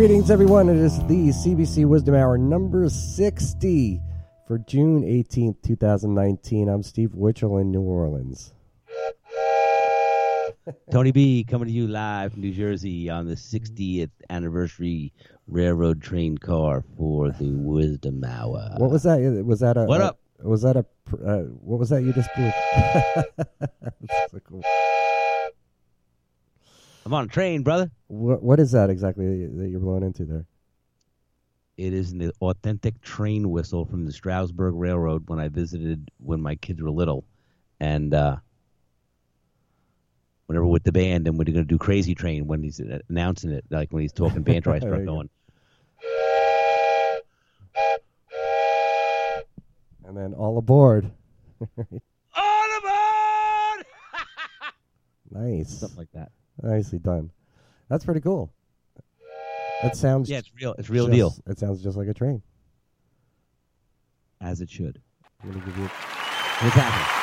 Greetings, everyone. It is the CBC Wizdumb Hour number 60 for June 18th, 2019. I'm Steve Witchell in New Orleans. Tony B coming to you live from New Jersey on the 60th anniversary railroad train car for the Wizdumb Hour. What was that? Was that a. What a- up? Was that a. Uh, what was that you just blew? That's so cool. I'm on a train, brother. What, what is that exactly that you- that you're blowing into there? It is the authentic train whistle from the Stroudsburg Railroad when I visited when my kids were little. And uh, whenever with the band and we're going to do Crazy Train when he's announcing it, like when he's talking banter, I start going. And then all aboard. All aboard! nice. Something like that. Nicely done. That's pretty cool. That sounds. Yeah, it's real. It's real just- deal. It sounds just like a train. As it should. I'm gonna give you.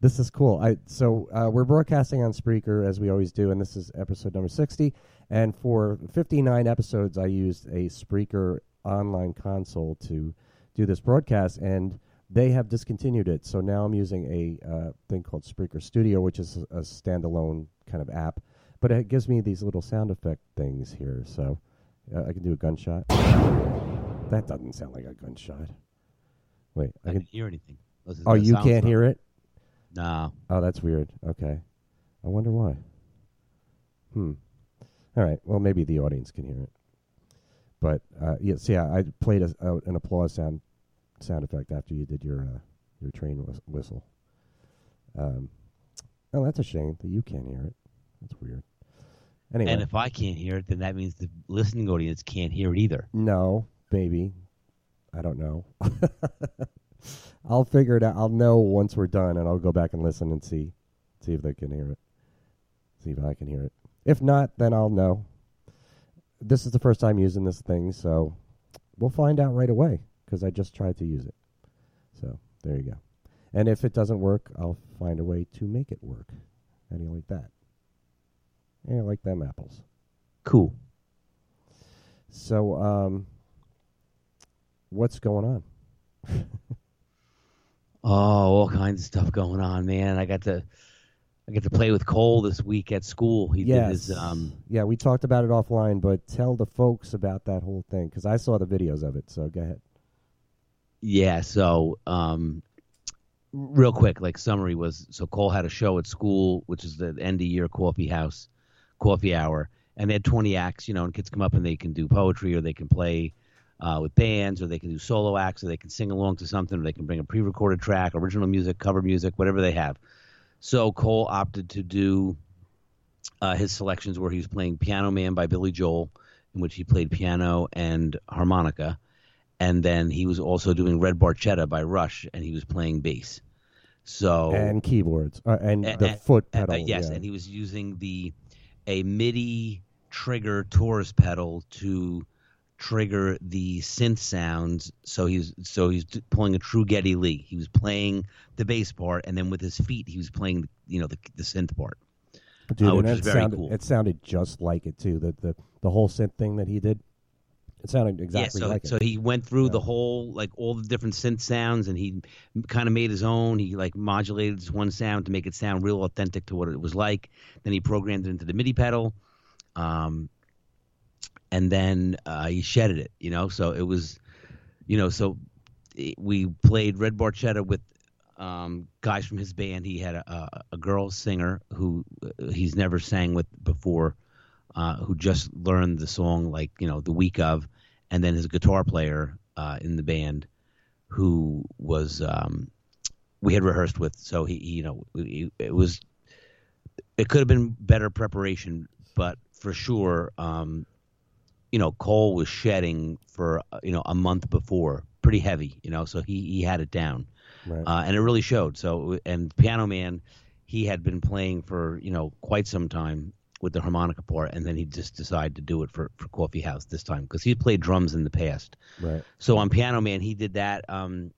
This is cool. I so uh, we're broadcasting on Spreaker as we always do, and this is episode number sixty. And for fifty nine episodes, I used a Spreaker online console to do this broadcast, and they have discontinued it. So now I'm using a uh, thing called Spreaker Studio, which is a, standalone kind of app, but it gives me these little sound effect things here. So uh, I can do a gunshot. That doesn't sound like a gunshot. Wait, I I didn't can. hear anything. Oh, you can't from- hear it. No. Oh, that's weird. Okay. I wonder why. Hmm. All right. Well, maybe the audience can hear it. But uh, yes, yeah, I played a, a, an applause sound sound effect after you did your uh, your train whis- whistle. Um, oh, that's a shame that you can't hear it. That's weird. Anyway, And if I can't hear it, then that means the listening audience can't hear it either. no, maybe. I don't know. I'll figure it out. I'll know once we're done, and I'll go back and listen and see, see if they can hear it. See if I can hear it. If not, then I'll know. This is the first time using this thing, so we'll find out right away because I just tried to use it. So there you go. And if it doesn't work, I'll find a way to make it work. How do you like that? Yeah, I like them apples. Cool. So, um, what's going on? Oh, all kinds of stuff going on, man. I got to I got to play with Cole this week at school. He did his um yeah, we talked about it offline, but tell the folks about that whole thing because I saw the videos of it. So go ahead. Yeah, so um real quick, like summary was so Cole had a show at school, which is the end of year coffee house, coffee hour, and they had twenty acts, you know, and kids come up and they can do poetry or they can play uh, with bands or they can do solo acts or they can sing along to something or they can bring a pre-recorded track, original music, cover music, whatever they have. So Cole opted to do uh, his selections where he was playing Piano Man by Billy Joel, in which he played piano and harmonica. And then he was also doing Red Barchetta by Rush, and he was playing bass. So and keyboards uh, and and- the and- foot uh, uh, pedal. yes, yeah. and he was using the a MIDI trigger Taurus pedal to trigger the synth sounds. So he's so he's pulling a true Geddy Lee. He was playing the bass part, and then with his feet, he was playing you know the, the synth part. Dude, uh, which is it very sounded, cool. It sounded just like it too. The the the whole synth thing that he did, it sounded exactly yeah, so, like so it. he went through the whole like all the different synth sounds, and he kind of made his own. He like modulated this one sound to make it sound real authentic to what it was like. Then he programmed it into the MIDI pedal, um, and then uh, he shedded it. You know, so it was, you know, so it- we played Red Barchetta with um, guys from his band. He had a, a, a girl singer who uh, he's never sang with before, uh, who just learned the song like you know the week of, and then his guitar player uh, in the band, who was um, we had rehearsed with. So he, you know, he, it was it could have been better preparation, but for sure, um, you know, Cole was shedding for uh, you know a month before, pretty heavy, you know, so he he had it down right. uh, and it really showed. So, and Piano Man, he had been playing for you know quite some time with the harmonica part, and then he just decided to do it for for Coffee House this time because he played drums in the past. right. So on Piano Man, he did that. Um,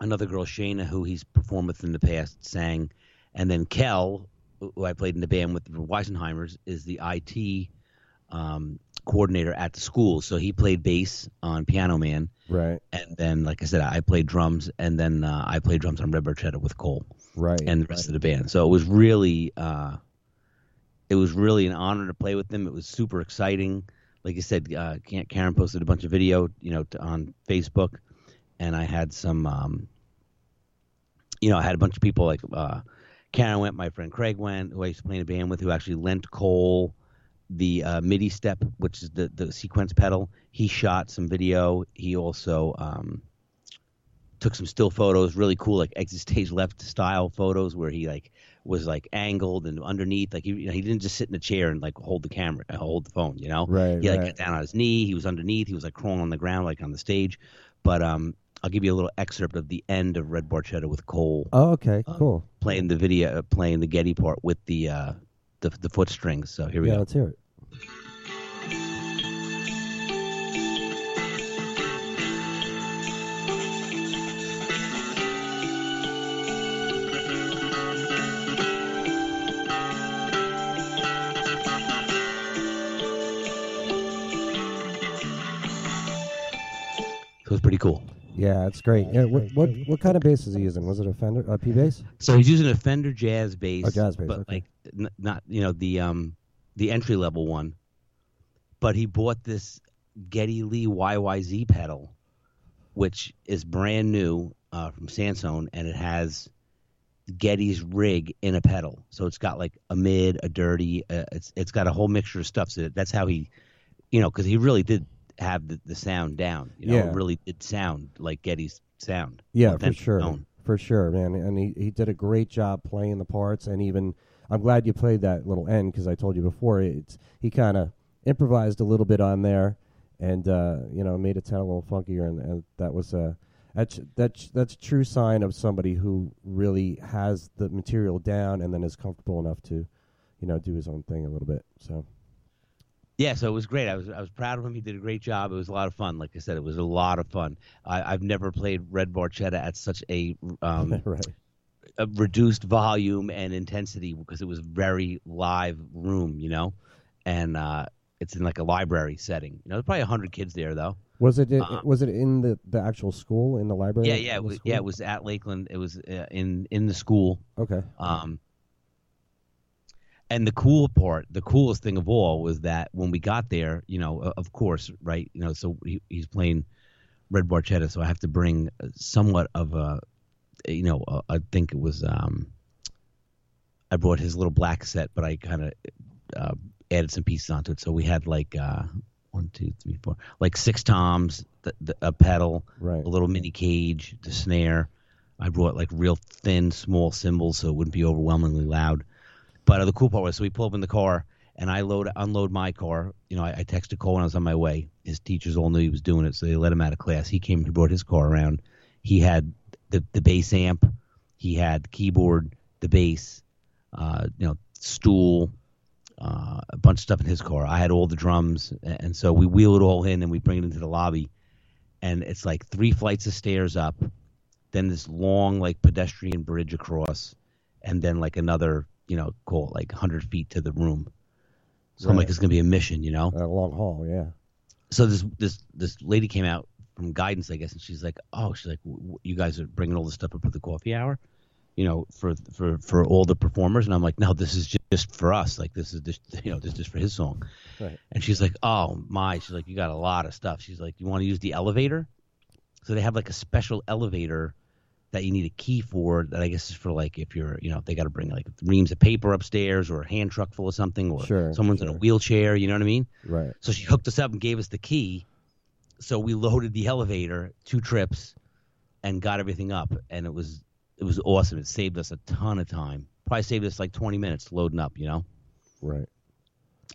another girl, Shayna, who he's performed with in the past, sang, and then Kel, who I played in the band with the Weisenheimers, is the IT um, coordinator at the school. So he played bass on Piano Man Right. and then like I said, I played drums, and then uh, I played drums on Red Barchetta with Cole Right. and the rest of the band. So it was really, uh, it was really an honor to play with them. It was super exciting. Like I said, uh, Karen posted a bunch of video, you know, to, on Facebook, and I had some, um, you know, I had a bunch of people like uh, Karen went, my friend Craig went, who I used to play in a band with, who actually lent Cole the uh, MIDI step, which is the the sequence pedal. He shot some video. He also um, took some still photos, really cool, like exit stage left style photos, where he like was like angled and underneath, like he you know, he didn't just sit in a chair and like hold the camera, uh, hold the phone, you know. Right, He like right. got down on his knee. He was underneath. He was like crawling on the ground, like on the stage. But um, I'll give you a little excerpt of the end of Red Barchetta with Cole Oh, okay. Um, Cool. playing the video, uh, playing the Geddy part with the uh, the the foot strings. So here we go. Yeah, go. let's hear it. It's pretty cool. Yeah, it's great. Yeah, what what what kind of bass is he using? Was it a Fender, a P bass? So he's using a Fender Jazz bass, Oh, jazz bass, but okay. like n- not you know the um the entry level one. But he bought this Geddy Lee YYZ pedal, which is brand new uh, from SansAmp, and it has Geddy's rig in a pedal. So it's got like a mid, a dirty. Uh, it's it's got a whole mixture of stuff. So that's how he, you know, because he really did have the, the sound down. You know, Yeah. it really did sound like Geddy's sound. Yeah, for sure, tone. for sure, man. And he, he did a great job playing the parts, and even I'm glad you played that little end because I told you before it's he kind of improvised a little bit on there, and uh, you know made it sound a little funkier, and, and that was a that's that's that's a true sign of somebody who really has the material down and then is comfortable enough to, you know, do his own thing a little bit. So Yeah, so it was great. I was I was proud of him. He did a great job. It was a lot of fun. Like I said, it was a lot of fun. I, I've never played Red Barchetta at such a um, right, a reduced volume and intensity because it was very live room, you know, and uh, it's in like a library setting. You know, there's probably hundred kids there though. was it in, Uh, was it in the the actual school in the library? Yeah, yeah, it was, yeah. It was at Lakeland. It was uh, in in the school. okay. Um, and the cool part, the coolest thing of all was that when we got there, you know, of course, right, you know, so he, he's playing Red Barchetta, so I have to bring somewhat of a, you know, uh, I think it was, um, I brought his little black set, but I kind of uh, added some pieces onto it. So we had like uh, one, two, three, four, like six toms, the, the, a pedal, Right. a little mini cage, the snare. I brought like real thin, small cymbals so it wouldn't be overwhelmingly loud. But uh, the cool part was, so we pull up in the car and I load, unload my car. You know, I, I texted Cole when I was on my way. His teachers all knew he was doing it, so they let him out of class. He came, he brought his car around. He had the the bass amp, he had the keyboard, the bass, uh, you know, stool, uh, a bunch of stuff in his car. I had all the drums, and so we wheel it all in and we bring it into the lobby, and it's like three flights of stairs up, then this long like pedestrian bridge across, and then like another you know call it like 100 feet to the room. So I'm like, it's gonna be a mission, you know A long haul, yeah. so this this this lady came out from guidance, I guess, and she's like, "Oh, she's like, you guys are bringing all this stuff up for the coffee hour, you know, for for for all the performers." And I'm like, "No, this is ju- just for us. Like, this is just you know, this is just for his song." Right. And she's like, "Oh my," she's like, "You got a lot of stuff." She's like, "You want to use the elevator?" So they have like a special elevator that you need a key for. That I guess is for like if you're, you know, they got to bring like reams of paper upstairs or a hand truck full of something, or Sure, someone's in a wheelchair. You know what I mean? Right. So she hooked us up and gave us the key. So we loaded the elevator, two trips, and got everything up. And it was it was awesome. It saved us a ton of time. Probably saved us like 20 minutes loading up, you know. Right.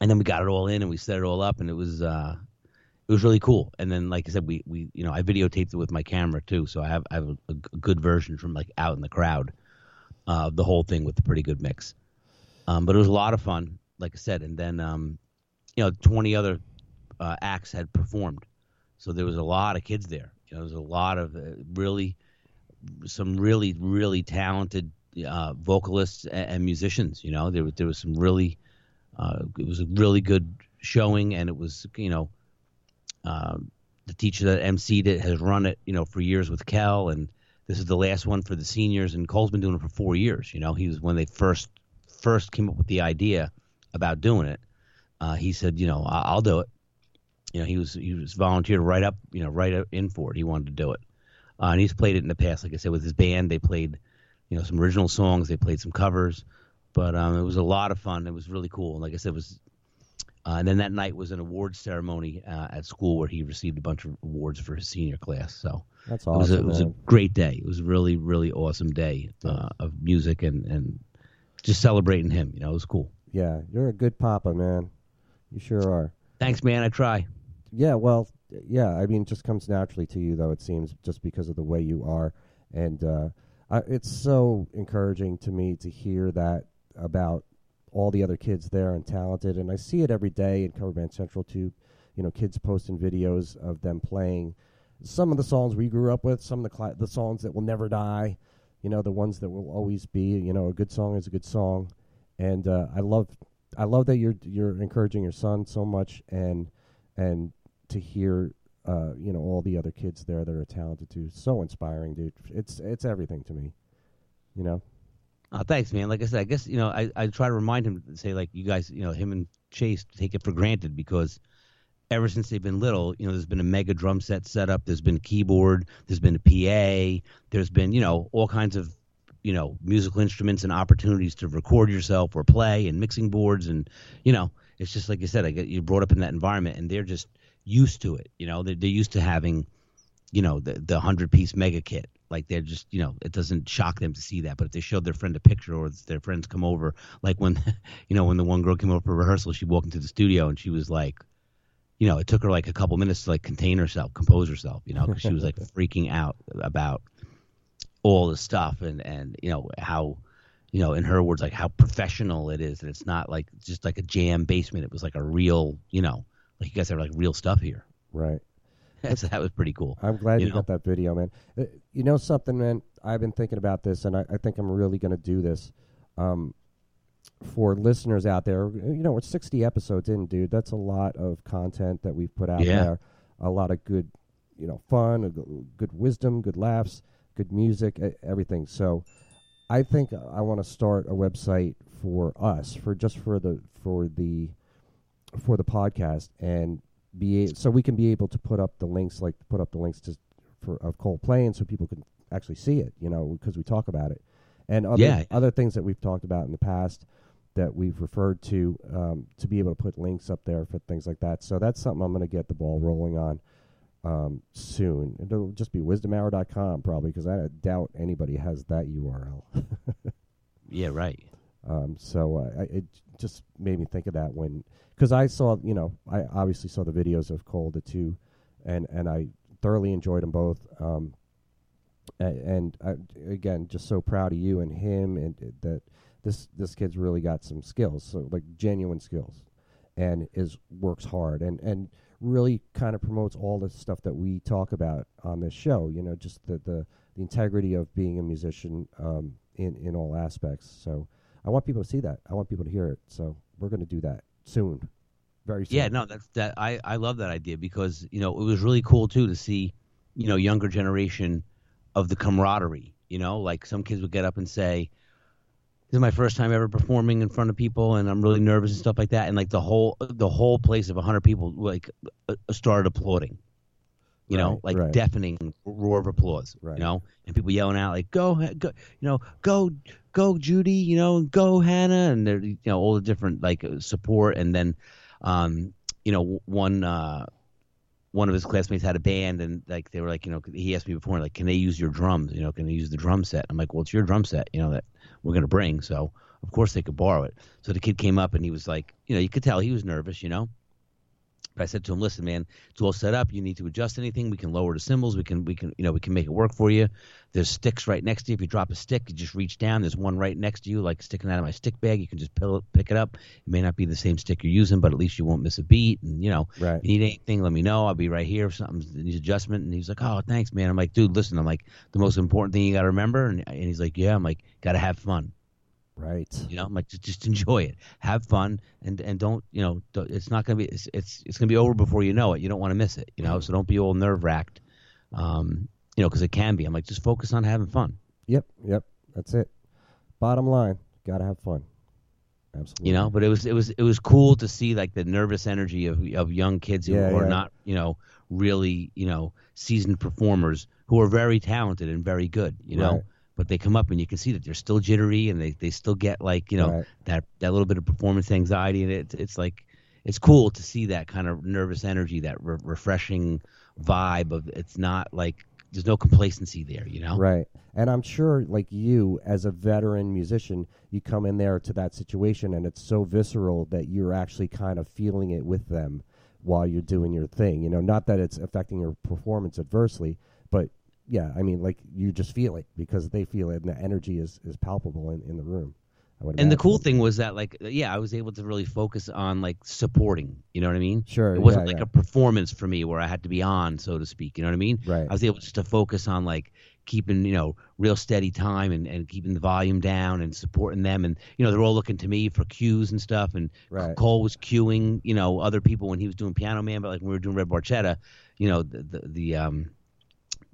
And then we got it all in and we set it all up, and it was uh, it was really cool. And then, like I said, we we you know I videotaped it with my camera too, so I have I have a, a good version from like out in the crowd, uh, the whole thing with a pretty good mix. Um, but it was a lot of fun, like I said. And then um, you know, 20 other uh, acts had performed, so there was a lot of kids there. You know, there was a lot of uh, really some really really talented uh, vocalists and, and musicians. You know, there was there was some really uh, it was a really good showing, and it was you know um, the teacher that emceed it has run it you know for years with Kel, and this is the last one for the seniors, and Cole's been doing it for four years. You know, he was when they first first came up with the idea about doing it. Uh, he said, you know, I- I'll do it. You know, he was he was volunteered right up, you know, right up in for it. He wanted to do it, uh, and he's played it in the past. Like I said, with his band, they played, you know, some original songs. They played some covers, but um, it was a lot of fun. It was really cool. Like I said, it was. Uh, and then that night was an awards ceremony uh, at school where he received a bunch of awards for his senior class. So That's it was a, awesome. it was a great day. It was a really really awesome day uh, of music and and just celebrating him. You know, it was cool. yeah, you're a good papa, man. You sure are. Thanks, man. I try. Yeah, well, yeah. I mean, it just comes naturally to you, though. It seems just because of the way you are, and uh, I, it's so encouraging to me to hear that about all the other kids there and talented. And I see it every day in Cover Band Central too. You know, kids posting videos of them playing some of the songs we grew up with, some of the cla- the songs that will never die. You know, the ones that will always be. You know, a good song is a good song, and uh, I love I love that you're you're encouraging your son so much, and and to hear uh, you know all the other kids there that are talented too. So inspiring, dude. It's it's everything to me. You know. Uh, thanks, man. Like I said, I guess you know I, I try to remind him to say like you guys, you know, him and Chase take it for granted because ever since they've been little, you know, there's been a mega drum set set up. There's been a keyboard. There's been a PA. There's been you know all kinds of you know musical instruments and opportunities to record yourself or play and mixing boards and you know it's just like you said. I get you brought up in that environment and they're just used to it. You know, they're, they're used to having you know the the hundred piece mega kit. Like they're just you know it doesn't shock them to see that. But if they showed their friend a picture or their friends come over, like when you know when the one girl came over for rehearsal, she walked into the studio and she was like, you know, it took her like a couple minutes to like contain herself, compose herself, you know, because she was like freaking out about all the stuff and and you know how you know in her words like how professional it is and it's not like just like a jam basement it was like a real you know like you guys have like real stuff here Right. so that was pretty cool I'm glad you, You know? got that video, man. Uh, you know something, man? I've been thinking about this, and I, I think I'm really going to do this. Um, for listeners out there, you know, we're 60 episodes in, dude. That's a lot of content that we've put out Yeah. there. A lot of good, you know, fun, good wisdom, good laughs, good music, everything. So, I think I want to start a website for us, for just for the for the for the podcast, and be a- so we can be able to put up the links, like put up the links to for of Cole playing, so people can actually see it. You know, because we talk about it, and other Yeah. other things that we've talked about in the past that we've referred to um, to be able to put links up there for things like that. So that's something I'm going to get the ball rolling on um, soon. It'll just be wisdomhour.com probably because I doubt anybody has that URL. yeah right Um, so uh, I, it just made me think of that when, because I saw, you know, I obviously saw the videos of Cole the two, and and I thoroughly enjoyed them both. Um, a- and I, again, just so proud of you and him, and uh, that this this kid's really got some skills, so like genuine skills, and is works hard and and really kind of promotes all the stuff that we talk about on this show. You know, just the the, the integrity of being a musician um, in in all aspects. So I want people to see that. I want people to hear it. So we're going to do that soon, very soon. Yeah, no, that's that. I I love that idea because you know it was really cool too to see, you know, younger generation of the camaraderie. You know, like some kids would get up and say, "This is my first time ever performing in front of people, and I'm really nervous and stuff like that." And like the whole the whole place of hundred people like uh, started applauding. You know, Right, like right. deafening roar of applause. Right. You know, and people yelling out like, "Go, go!" You know, "Go, go, Judy!" You know, and "Go, Hannah!" And you know all the different like uh, support, and then, um, you know, one uh, one of his classmates had a band, and like they were like, you know, he asked me before, like, can they use your drums? You know, can they use the drum set? I'm like, well, it's your drum set, you know, that we're gonna bring, so of course they could borrow it. So the kid came up and he was like, you know, you could tell he was nervous, you know. But I said to him, listen, man, it's all set up. You need to adjust anything. We can lower the cymbals. We can, we can, you know, we can make it work for you. There's sticks right next to you. If you drop a stick, you just reach down. There's one right next to you, like sticking out of my stick bag. You can just pill pick it up. It may not be the same stick you're using, but at least you won't miss a beat. And you know, Right. you need anything, let me know. I'll be right here if something needs adjustment. And he's like, oh, thanks, man. I'm like, dude, listen. I'm like, the most important thing you got to remember. And, and he's like, yeah. I'm like, got to have fun. Right. You know, I'm like, just, just enjoy it, have fun, and and don't, you know, don't, it's not gonna be, it's, it's it's gonna be over before you know it. You don't want to miss it, you know. So don't be all nerve wracked, um, you know, because it can be. I'm like, just focus on having fun. Yep. Yep. That's it. Bottom line, got to have fun. Absolutely. you know but it was it was it was cool to see like the nervous energy of of young kids who Yeah, are yeah. not you know really you know seasoned performers who are very talented and very good you know. But they come up and you can see that they're still jittery and they they still get like you know Right. that that little bit of performance anxiety and it's it's like it's cool to see that kind of nervous energy that re- refreshing vibe of it's not like there's no complacency there you know Right. And I'm sure, like you, as a veteran musician, you come in there to that situation and it's so visceral that you're actually kind of feeling it with them while you're doing your thing. You know, not that it's affecting your performance adversely, but yeah, I mean, like you just feel it because they feel it and the energy is, is palpable in, in the room. And the cool thing was that like yeah i was able to really focus on like supporting you know what i mean Sure, it wasn't yeah, like yeah. a performance for me where i had to be on so to speak you know what i mean Right. i was able just to focus on like keeping you know real steady time and, and keeping the volume down and supporting them and you know they're all looking to me for cues and stuff and Right. cole was cueing you know other people when he was doing piano man but like when we were doing red barchetta you know the the, the um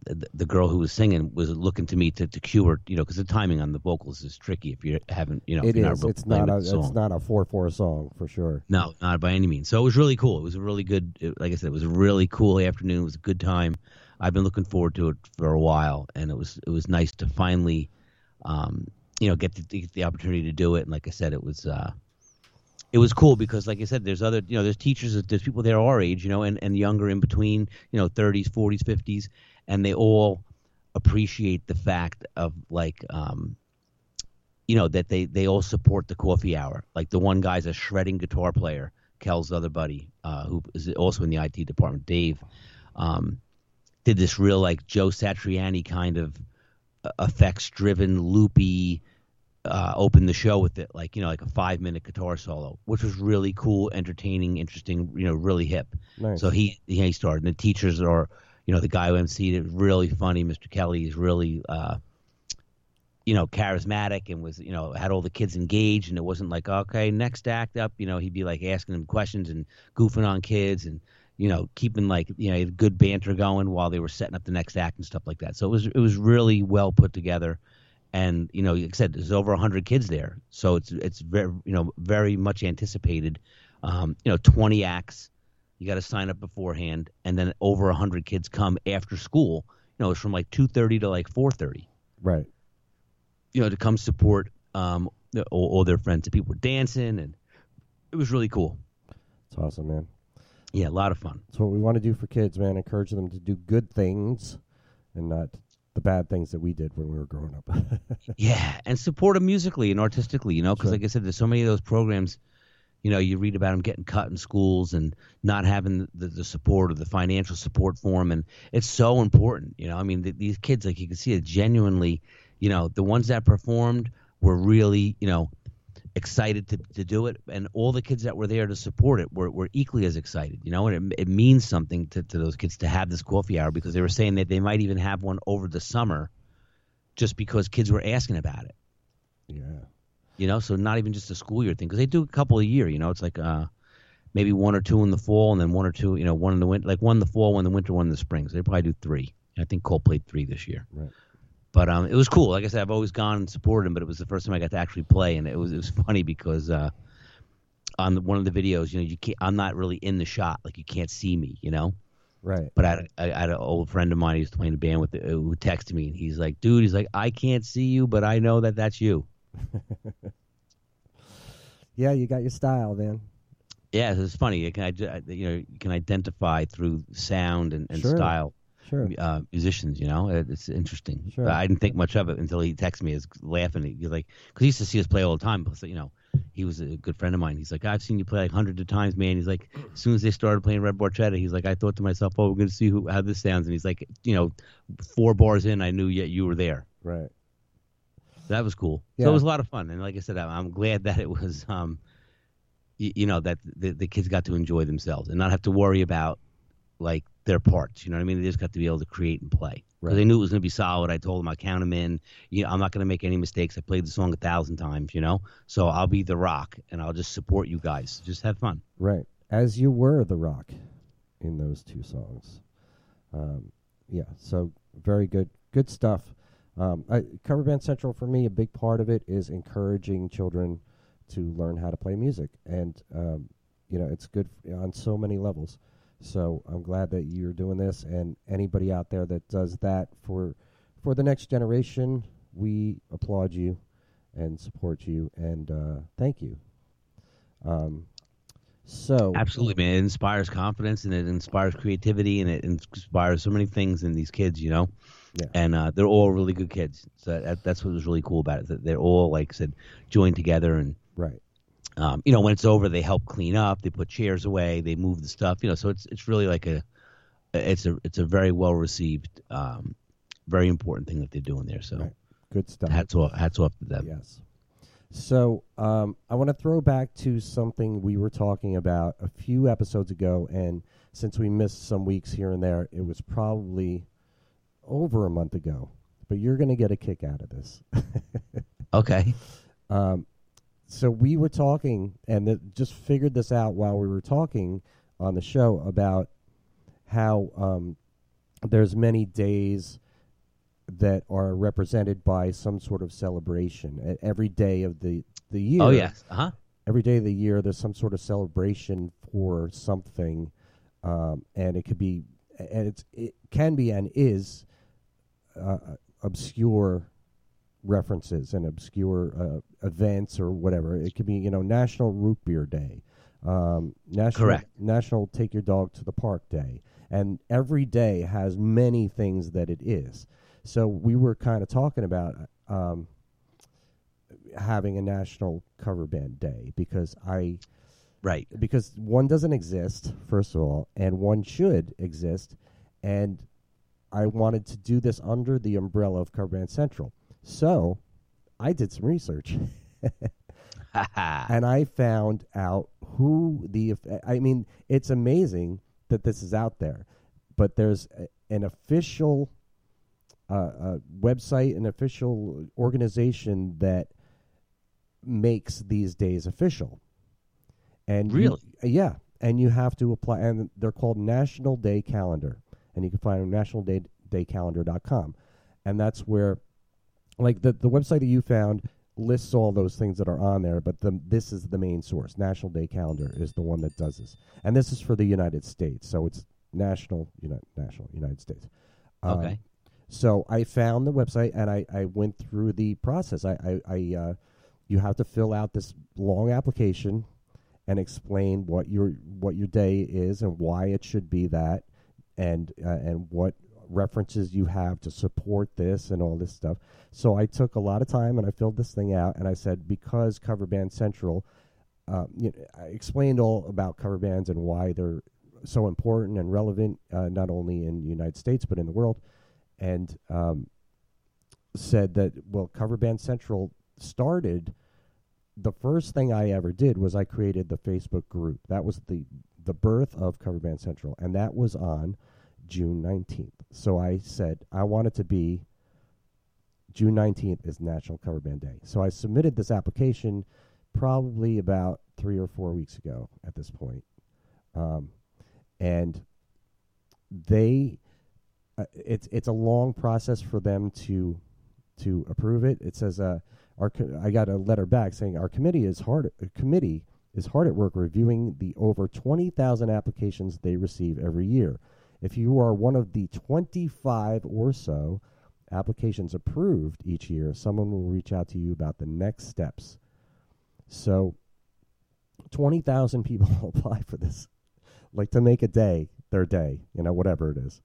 the, the girl who was singing was looking to me to, to cue her, you know, because the timing on the vocals is tricky if you haven't, you know, if not It's not a. the It's not a four four song for sure. No, not by any means. So it was really cool. It was a really good, it- like I said, it was a really cool afternoon. It was a good time. I've been looking forward to it for a while, and it was it was nice to finally, um, you know, get the, get the opportunity to do it. And like I said, it was uh, it was cool because, like I said, there's other, you know, there's teachers, there's people there our age, you know, and and younger in between, you know, 30s, 40s, 50s, and they all appreciate the fact of like um you know that they they all support the coffee hour like the one guy's a shredding guitar player kel's other buddy uh who is also in the it department dave um did this real like joe satriani kind of effects driven loopy uh opened the show with it like you know like a five minute guitar solo which was really cool entertaining interesting you know really hip Nice. so he he started. And the teachers are, you know, the guy who emceed it was really funny. Mr. Kelly is really, uh, you know, charismatic and was, you know, had all the kids engaged. And it wasn't like, okay, next act up. You know, he'd be like asking them questions and goofing on kids and, you know, keeping like, you know, good banter going while they were setting up the next act and stuff like that. So it was it was really well put together. And you know, like I said, there's over hundred kids there, so it's it's very you know very much anticipated. Um, you know, 20 acts you got to sign up beforehand, and then over a hundred kids come after school. You know, it's from like two thirty to like four thirty. right. You know, to come support um all, all their friends. And people were dancing, and it was really cool. It's awesome, man. Yeah, a lot of fun. That's what we want to do for kids, man. Encourage them to do good things and not the bad things that we did when we were growing up. Yeah, and support them musically and artistically. You know, because Sure. like I said, there's so many of those programs. You know, you read about them getting cut in schools and not having the, the support or the financial support for them, and it's so important. You know, I mean, th- these kids, like you can see, it genuinely. You know, the ones that performed were really, you know, excited to, to do it, and all the kids that were there to support it were, were equally as excited, you know. And it, it means something to, to those kids to have this coffee hour because they were saying that they might even have one over the summer, just because kids were asking about it. Yeah. You know, so not even just a school year thing because they do a couple a year. You know, it's like uh, maybe one or two in the fall, and then one or two, you know, one in the winter, like one in the fall, one in the winter, one in the spring. So they probably do three. I think Cole played three this year. Right. But um, it was cool. Like I said, I've always gone and supported him, but it was the first time I got to actually play, and it was it was funny because uh, on the, one of the videos, you know, you can't. I'm not really in the shot, like you can't see me, you know. Right. But I had, I had an old friend of mine who's playing a band with uh, who texted me, and he's like, "Dude, he's like, I can't see you, but I know that that's you." Yeah, you got your style, man. Yeah, it's funny. You can id- you know you can identify through sound and, and Sure. style Sure. uh, musicians. You know, it's interesting. Sure. But I didn't think much of it until he texted me. He's laughing. He's like, because he used to see us play all the time. But you know, he was a good friend of mine. He's like, I've seen you play like hundreds of times, man. He's like, as soon as they started playing Red Barchetta, he's like, I thought to myself, oh, we're going to see who how this sounds. And he's like, you know, four bars in, I knew yet you were there. Right. So that was cool. Yeah. So it was a lot of fun, and like I said, I'm, I'm glad that it was, um, you, you know, that the, the kids got to enjoy themselves and not have to worry about like their parts. You know what I mean? They just got to be able to create and play because Right. they knew it was going to be solid. I told them I count them in. You know, I'm not going to make any mistakes. I played the song a thousand times. You know, so I'll be the rock and I'll just support you guys. Just have fun. Right. As you were the rock in those two songs. Um, yeah. So very good. Good stuff. Um, I, Cover Band Central for me, a big part of it is encouraging children to learn how to play music, and um, you know it's good f- on so many levels. So I'm glad that you're doing this, and anybody out there that does that for for the next generation, we applaud you and support you, and uh, thank you. Um, so Absolutely, man. It inspires confidence and it inspires creativity and it inspires so many things in these kids, you know. Yeah. And uh, they're all really good kids. So that, that's what was really cool about it. That they're all, like said, joined together and right, um, you know, when it's over, they help clean up. They put chairs away. They move the stuff. You know, so it's it's really like a it's a it's a very well received, um, very important thing that they're doing there. So Right. good stuff. hats off hats off to them. Yes. So um, I want to throw back to something we were talking about a few episodes ago, and since we missed some weeks here and there, it was probably over a month ago. But you're going to get a kick out of this. Okay. Um, so we were talking, and th- just figured this out while we were talking on the show about how um, there's many days that are represented by some sort of celebration. At every day of the the year. Oh yes. Uh huh. Every day of the year, there's some sort of celebration for something, um, and it could be, and it's it can be and is uh, obscure references and obscure uh, events or whatever. It could be, you know, National Root Beer Day, um, National Correct. National Take Your Dog to the Park Day, and every day has many things that it is. So we were kind of talking about um, having a National Cover Band Day because I Right. because one doesn't exist first of all, and one should exist, and I wanted to do this under the umbrella of Band Central. So I did some research. And I found out who the. I mean, it's amazing that this is out there, but there's a, an official uh, uh, website, an official organization that makes these days official. And you- Really? yeah, and you have to apply, and they're called National Day Calendar, and you can find them nationaldaycalendar.com, and that's where, like the the website that you found lists all those things that are on there, but the, this is the main source. National Day Calendar is the one that does this, and this is for the United States, so it's national, United, national United States. Um, Okay. so I found the website and I, I went through the process. I, I, I uh, you have to fill out this long application and explain what your what your day is and why it should be that, and uh, and what references you have to support this and all this stuff. So I took a lot of time and I filled this thing out and I said because Cover Band Central, uh, you know, I explained all about cover bands and why they're so important and relevant, uh, not only in the United States but in the world, and um, said that well, Cover Band Central started the first thing I ever did was I created the Facebook group. That was the the birth of Cover Band Central, and that was on June 19th. So I said I wanted to be June 19th is National Cover Band Day. So I submitted this application probably about three or four weeks ago at this point. Um, and they, uh, it's it's a long process for them to to approve it. It says, uh, our co- I got a letter back saying our committee is hard uh, committee is hard at work reviewing the over twenty thousand applications they receive every year. If you are one of the twenty five or so applications approved each year, someone will reach out to you about the next steps. So, 20,000 people apply for this, like to make a day their day, you know, whatever it is.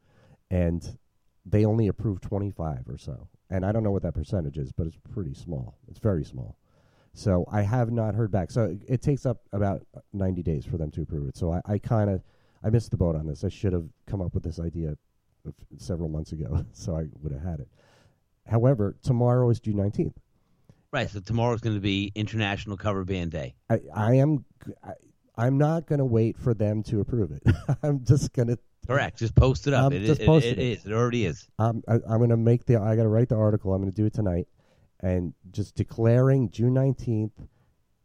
And they only approve 25 or so. And I don't know what that percentage is, but it's pretty small. It's very small. So I have not heard back. So it, it takes up about 90 days for them to approve it. So I, I kind of I missed the boat on this. I should have come up with this idea of several months ago, so I would have had it. However, tomorrow is June 19th. Right. So tomorrow is going to be International Cover Band Day. I, I am I, I'm not going to wait for them to approve it. I'm just going to Correct. Just post it up. I'm It, just it, posting it it. is. It already is. I'm I, I'm going to make the I got to write the article. I'm going to do it tonight and just declaring June 19th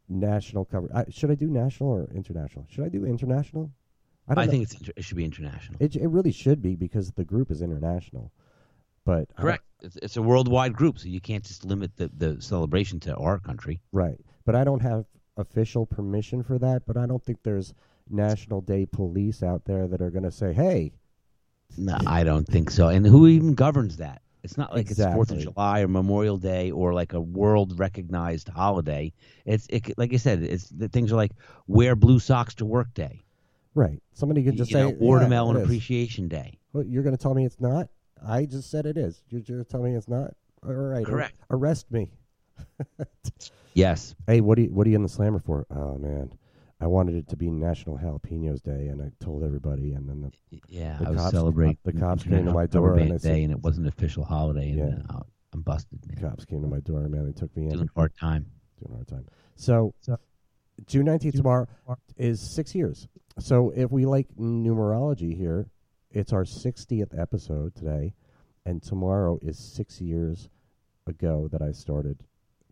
national cover. I, should I do national or international? Should I do international? I I, think it's inter- it should be international. it it really should be because the group is international. But Correct. It's, it's a worldwide group, so you can't just limit the, the celebration to our country. Right. But I don't have official permission for that, but I don't think there's National Day police out there that are going to say, "Hey, No, I don't think so. And who even governs that? It's not like it's Fourth of July or Memorial Day or like a world recognized holiday. It's it, like I said. It's the things are like wear blue socks to work day. Right." Somebody could just you say, know, "Yeah, watermelon it is." appreciation day. Well, you're going to tell me it's not? I just said it is. You're going to tell me it's not? All right. ar- Correct. arrest me. Yes. Hey, what are you what are you in the slammer for? Oh man. I wanted it to be National Jalapenos Day, and I told everybody, and then the Yeah, The I was cops- celebrating the cops came to my door and Band they said- day, and it wasn't an official holiday. And Yeah. uh, I'm busted, man. cops came to my door, man. They took me in. Doing a hard time. doing a hard time. So, June nineteenth tomorrow is six years. So if we like numerology here, it's our sixtieth episode today, and tomorrow is six years ago that I started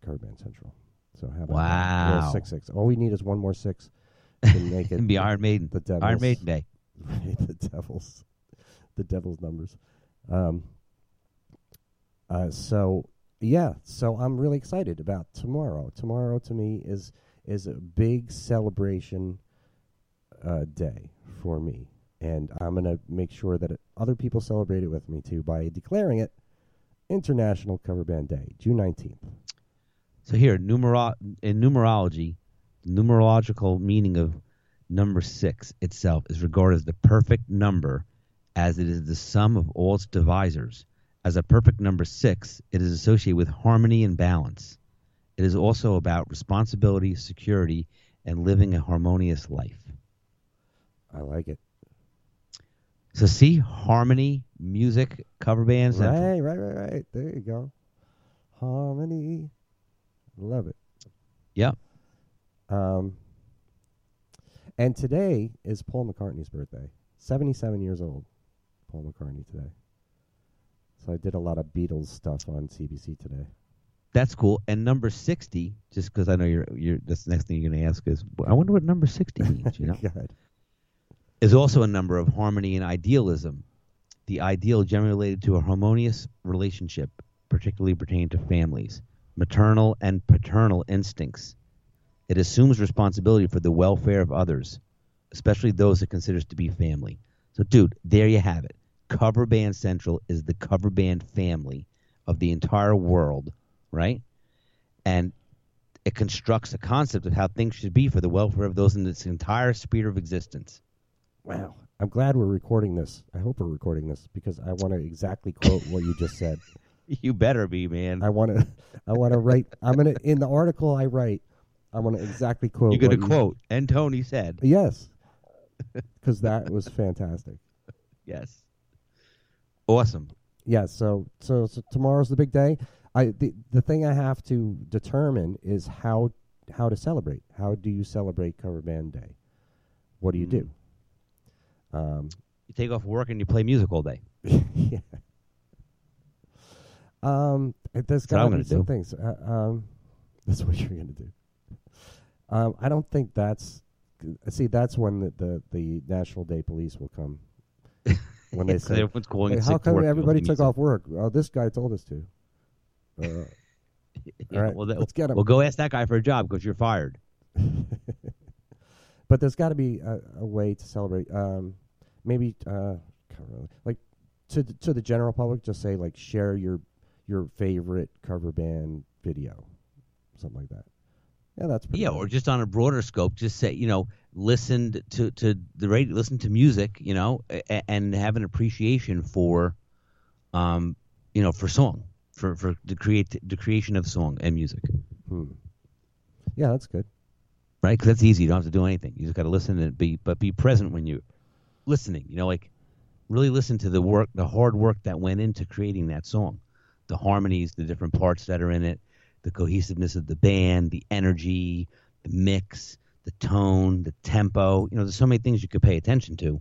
Cover Central. So how about that? Wow. Well, six six. All we need is one more six to make it and be Iron Maiden. the devil's Iron Maiden Day. Right, the devil's the devil's numbers. Um, uh, so yeah, so I'm really excited about tomorrow. Tomorrow to me is is a big celebration uh, day for me, and I'm gonna make sure that it, other people celebrate it with me too by declaring it International Cover Band Day, June nineteenth. So here, numero- in numerology, the numerological meaning of number six itself is regarded as the perfect number, as it is the sum of all its divisors. As a perfect number six, it is associated with harmony and balance. It is also about responsibility, security, and living a harmonious life. I like it. So see, harmony, music, cover bands, and Right, right, right, right. There you go. Harmony. Love it. Yep. Um, and today is Paul McCartney's birthday. 77 years old, Paul McCartney today. So I did a lot of Beatles stuff on CBC today. That's cool. And number sixty, just because I know you're, you're. That's the next thing you're going to ask is, I wonder what number sixty means. You know, is also a number of harmony and idealism. The ideal generally related to a harmonious relationship, particularly pertaining to families, maternal and paternal instincts. It assumes responsibility for the welfare of others, especially those it considers to be family. So, dude, there you have it. Cover Band Central is the cover band family of the entire world, right? And it constructs a concept of how things should be for the welfare of those in this entire sphere of existence. Wow. I'm glad we're recording this. I hope we're recording this because I want to exactly quote what you just said. You better be, man. I want to. I want to write. I'm gonna in the article I write. I want to exactly quote. You're going to what you- quote, and Tony said, Yes, because that was fantastic. yes. Awesome. Yeah, so, so so tomorrow's the big day. I the the thing I have to determine is how how to celebrate. How do you celebrate Cover Band Day? What do you do? Um, You take off work and you play music all day. yeah. Um, there's That's got to be some do. things. Uh, um, that's what you're going to do. Um, I don't think that's. See, that's when the, the, the National Day Police will come. When they say, everyone's calling "Hey, how come everybody took off work? Oh, this guy told us to. Uh, Yeah, all right, well, that- let's get 'em. Well, go ask that guy for a job because you're fired. but there's got to be a, a way to celebrate. Um, maybe uh, like to the, to the general public, just say like share your your favorite cover band video, something like that. Yeah, that's pretty Yeah, good. or just on a broader scope, just say you know, listen to to the radio, listen to music, you know, a, and have an appreciation for, um, you know, for song, for for the create the creation of song and music, Hmm. Yeah, that's good. right? Because that's easy. You don't have to do anything. You just got to listen and be, but be present when you're listening. You know, like really listen to the work, the hard work that went into creating that song, the harmonies, the different parts that are in it, the cohesiveness of the band, the energy, the mix, the tone, the tempo. You know, there's so many things you could pay attention to.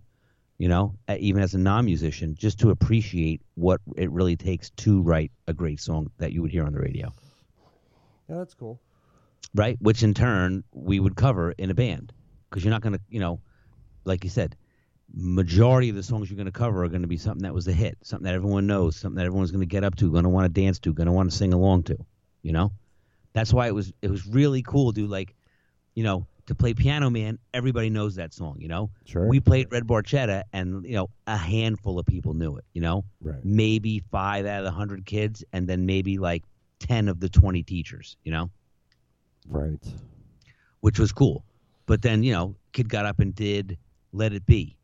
You know, even as a non-musician, just to appreciate what it really takes to write a great song that you would hear on the radio Yeah, that's cool. right? Which in turn we would cover in a band because you're not going to, you know, like you said, majority of the songs you're going to cover are going to be something that was a hit, something that everyone knows, something that everyone's going to get up to, going to want to dance to, going to want to sing along to, you know. That's why it was it was really cool, dude. Like, you know, to play Piano Man, everybody knows that song, you know. Sure. We played Red Barchetta, and you know, a handful of people knew it, you know right. maybe five out of the hundred kids, and then maybe like ten of the twenty teachers, you know Right. which was cool. But then, you know, kid got up and did Let It Be.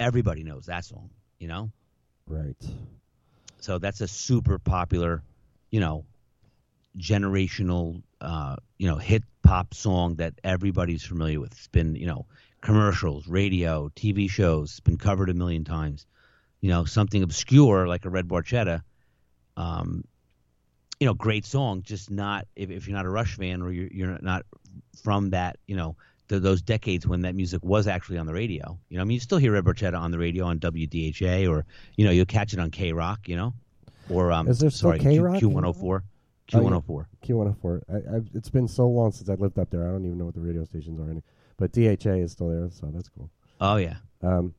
Everybody knows that song, you know? Right. So that's a super popular, you know, generational, uh, you know, hip hop song that everybody's familiar with. It's been, you know, commercials, radio, TV shows, it's been covered a million times. You know, something obscure like a Red Barchetta, um, you know, great song, just not if, if you're not a Rush fan or you're, you're not from that, you know, th- those decades when that music was actually on the radio. You know, I mean, you still hear Red Barchetta on the radio on WDHA or, you know, you'll catch it on K Rock, you know, or um, Is there still sorry, K-Rock? Q one hundred Oh, Q yeah. one hundred four. Q104. I, I've, it's been so long since I lived up there. I don't even know what the radio stations are. Any, but DHA is still there, so that's cool. Oh yeah, Um,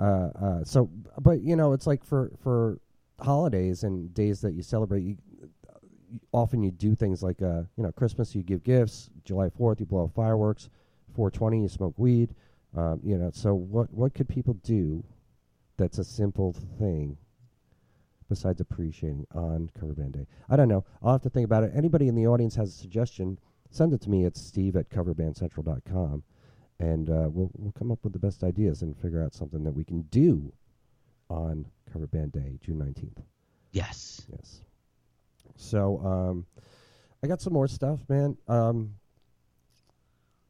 uh, uh, so, but you know, it's like for for holidays and days that you celebrate. You, often you do things like uh, you know, Christmas you give gifts. July Fourth you blow off fireworks. Four twenty you smoke weed. Um, you know, so what what could people do? That's a simple thing. Besides appreciating on Cover Band Day, I don't know. I'll have to think about it. Anybody in the audience has a suggestion? Send it to me at steve at coverbandcentral.com and uh, we'll we'll come up with the best ideas and figure out something that we can do on Cover Band Day, June nineteenth. yes. Yes. So um, I got some more stuff, man. Um,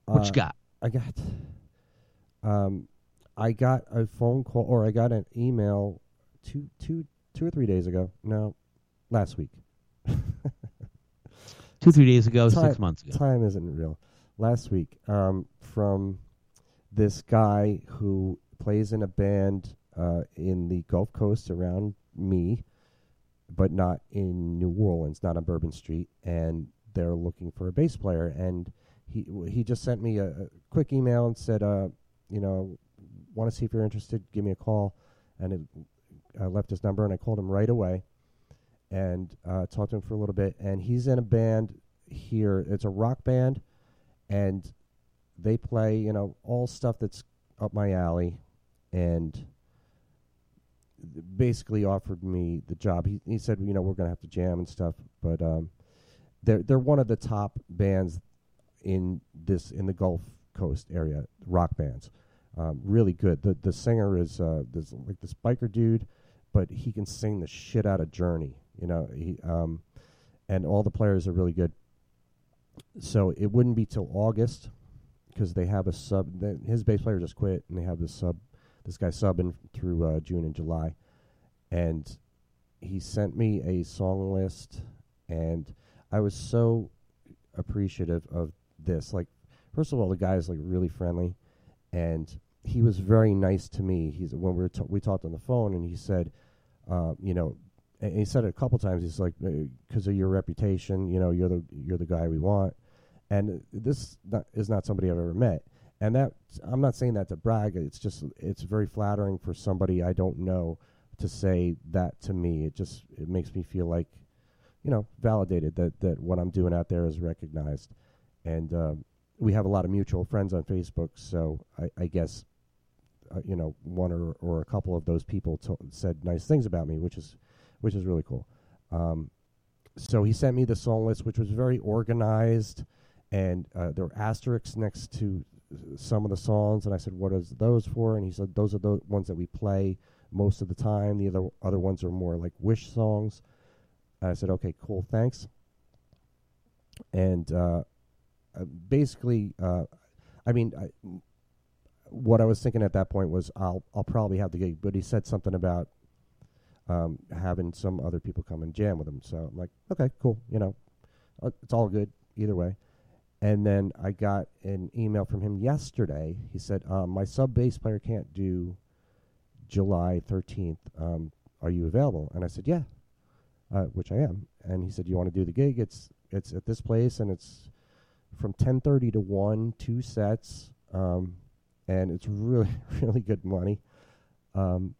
What uh, you got? I got um, I got a phone call or I got an email two two two or three days ago. No, last week. Two three days ago, Time- six months ago. Time isn't real. Last week, um, from this guy who plays in a band uh, in the Gulf Coast around me, but not in New Orleans, not on Bourbon Street, and they're looking for a bass player. And he he just sent me a, a quick email and said, uh, you know, want to see if you're interested, give me a call. And it, I left his number, and I called him right away and uh, talked to him for a little bit. And he's in a band here. It's a rock band, and they play, you know, all stuff that's up my alley. And basically offered me the job. He he said, you know, we're gonna have to jam and stuff, but um, they're they're one of the top bands in this in the Gulf Coast area, rock bands. Um, really good. The the singer is uh, this like this biker dude, but he can sing the shit out of Journey. You know, he um, and all the players are really good. So it wouldn't be till August because they have a sub. th- His bass player just quit, and they have this sub. This guy subbing through uh, June and July, and he sent me a song list, and I was so appreciative of this. Like, first of all, the guy is like really friendly, and he was very nice to me. He's when we t- we talked on the phone, and he said, uh, you know, and he said it a couple times. He's like, because of your reputation, you know, you're the you're the guy we want, and this not, is not somebody I've ever met. And that I'm not saying that to brag. It's just it's very flattering for somebody I don't know to say that to me. It just it makes me feel like, you know, validated that that what I'm doing out there is recognized, and um, we have a lot of mutual friends on Facebook. So I, I guess, uh, you know, one or or a couple of those people to- said nice things about me, which is which is really cool. Um, so he sent me the song list, which was very organized, and uh, there were asterisks next to some of the songs, and I said, "What is those for?" And he said, "Those are the ones that we play most of the time. The other other ones are more like wish songs." And I said, "Okay, cool, thanks." And uh, uh, basically, uh, I mean, I, what I was thinking at that point was, I'll I'll probably have the gig, but he said something about um, having some other people come and jam with him. So I'm like, okay, cool, you know, uh, it's all good either way. And then I got an email from him yesterday. He said, um, "My sub bass player can't do July 13th. Um, are you available?" And I said, "Yeah," uh, which I am. And he said, "You want to do the gig? It's it's at this place, and it's from 10:30 to one, two sets, um, and it's really really good money." Um,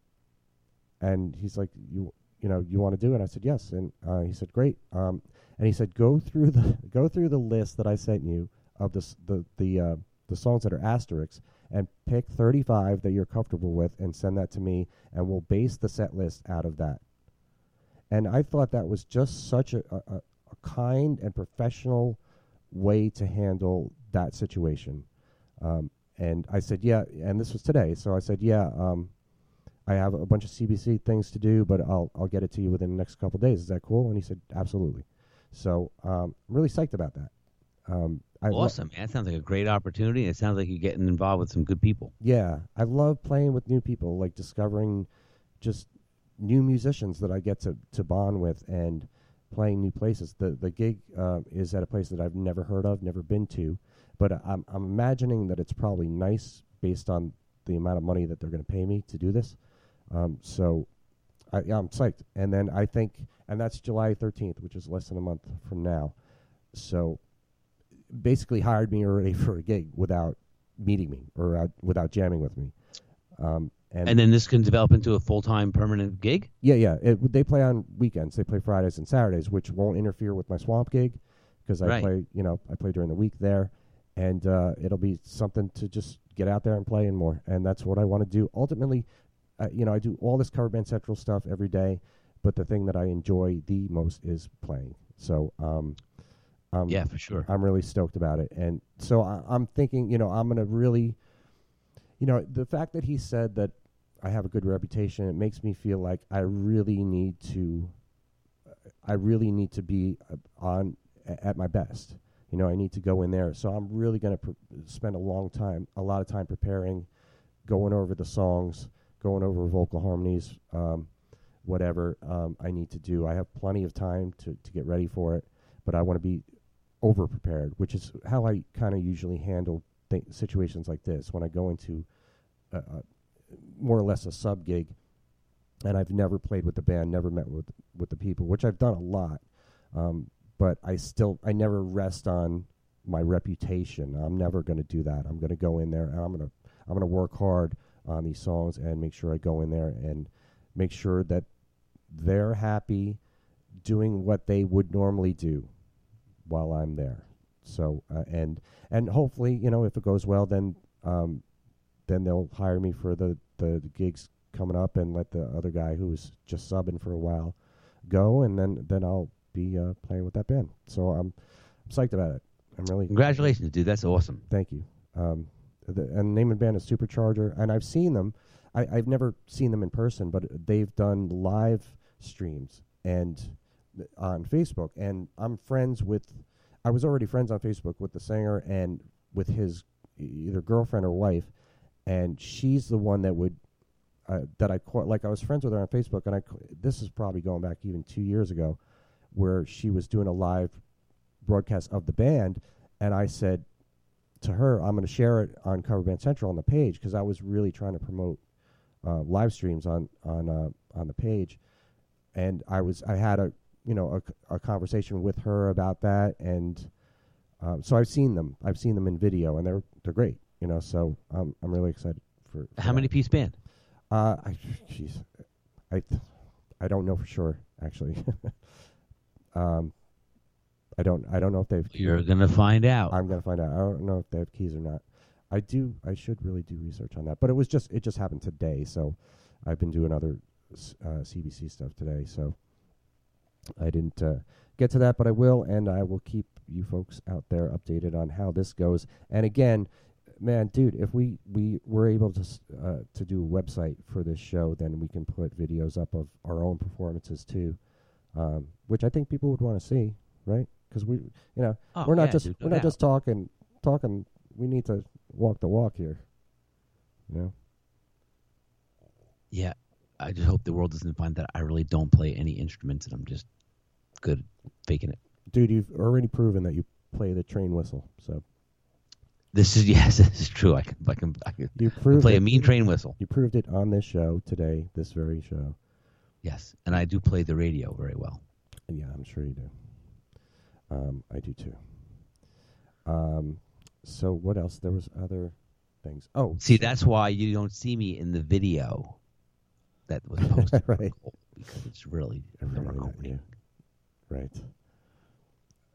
and he's like, "You you know you want to do it?" I said, "Yes." And uh, he said, "Great." Um, and he said, "Go through the go through the list that I sent you of the s- the the uh, the songs that are asterisks, and pick 35 that you're comfortable with, and send that to me, and we'll base the set list out of that." And I thought that was just such a, a, a kind and professional way to handle that situation. Um, and I said, "Yeah," and this was today, so I said, "Yeah." Um, I have a bunch of CBC things to do, but I'll I'll get it to you within the next couple of days. Is that cool? And he said, absolutely. So um, I'm really psyched about that. Um, I lo- Awesome, man. That sounds like a great opportunity. It sounds like you're getting involved with some good people. yeah, I love playing with new people, like discovering just new musicians that I get to to bond with and playing new places. The the gig uh, is at a place that I've never heard of, never been to, but I'm I'm imagining that it's probably nice based on the amount of money that they're going to pay me to do this. Um, so I, yeah, I'm psyched. And then I think, and that's July 13th, which is less than a month from now. So basically hired me already for a gig without meeting me or uh, without jamming with me. Um, and, And then this can develop into a full time permanent gig. yeah, yeah, it, they play on weekends. They play Fridays and Saturdays, which won't interfere with my Swamp gig because I Right. play, you know, I play during the week there, and uh, it'll be something to just get out there and play and more. And that's what I want to do. Ultimately, uh, you know, I do all this cover band central stuff every day, but the thing that I enjoy the most is playing. So, um, um, Yeah, for sure. I'm really stoked about it. And so I, I'm thinking, you know, I'm going to really, you know, the fact that he said that I have a good reputation, it makes me feel like I really need to, I really need to be uh, on at my best. You know, I need to go in there. So I'm really going to pr- spend a long time, a lot of time preparing, going over the songs, going over vocal harmonies, um, whatever um, I need to do. I have plenty of time to, to get ready for it, but I want to be over prepared, which is how I kind of usually handle th- situations like this when I go into uh, uh, more or less a sub gig, and I've never played with the band, never met with with the people, which I've done a lot, um, but I still I never rest on my reputation. I'm never going to do that. I'm going to go in there and I'm going to I'm going to work hard on these songs and make sure I go in there and make sure that they're happy doing what they would normally do while I'm there. So uh, and and hopefully, you know, if it goes well, then um, then they'll hire me for the, the the gigs coming up and let the other guy who was just subbing for a while go, and then then I'll be uh, playing with that band. So I'm, I'm psyched about it. I'm really Congratulations, dude. That's awesome. Thank you. Um, the, and the name and band is Supercharger, and I've seen them. I, I've never seen them in person, but they've done live streams and on Facebook, and I'm friends with. I was already friends on Facebook with the singer and with his either girlfriend or wife, and she's the one that would uh, that I caught. Like I was friends with her on Facebook, and I this is probably going back even two years ago, where she was doing a live broadcast of the band, and I said, to her, I'm going to share it on Cover Band Central on the page because I was really trying to promote uh, live streams on on uh, on the page, and I was I had a you know a, a conversation with her about that, and um, so I've seen them. I've seen them in video, and they're they're great. You know, so I'm I'm really excited for. for How that. many piece band? Uh, I, jeez, I, I don't know for sure actually. um, I don't I don't know if they've. You're gonna find out. I'm gonna find out. I don't know if they have keys or not. I do. I should really do research on that. But it was just it just happened today, so I've been doing other s- uh, CBC stuff today. So I didn't uh, get to that, but I will, and I will keep you folks out there updated on how this goes. And again, man, dude, if we we were able to s- uh, to do a website for this show, then we can put videos up of our own performances too, um, which I think people would want to see, right? Because we, you know, Oh, we're not yeah, just dude, we're not doubt. just talking talking. We need to walk the walk here. You know. Yeah, I just hope the world doesn't find that I really don't play any instruments and I'm just good at faking it. Dude, you've already proven that you play the train whistle. So This is yes, this is true. I can I can I can you proved play it. a mean train whistle. You proved it on this show today, this very show. Yes, and I do play the radio very well. Yeah, I'm sure you do. Um, I do too. Um, so what else? There was other things. Oh, See, that's why you don't see me in the video that was posted Right. Cole, because it's really Really never not opening. you. right.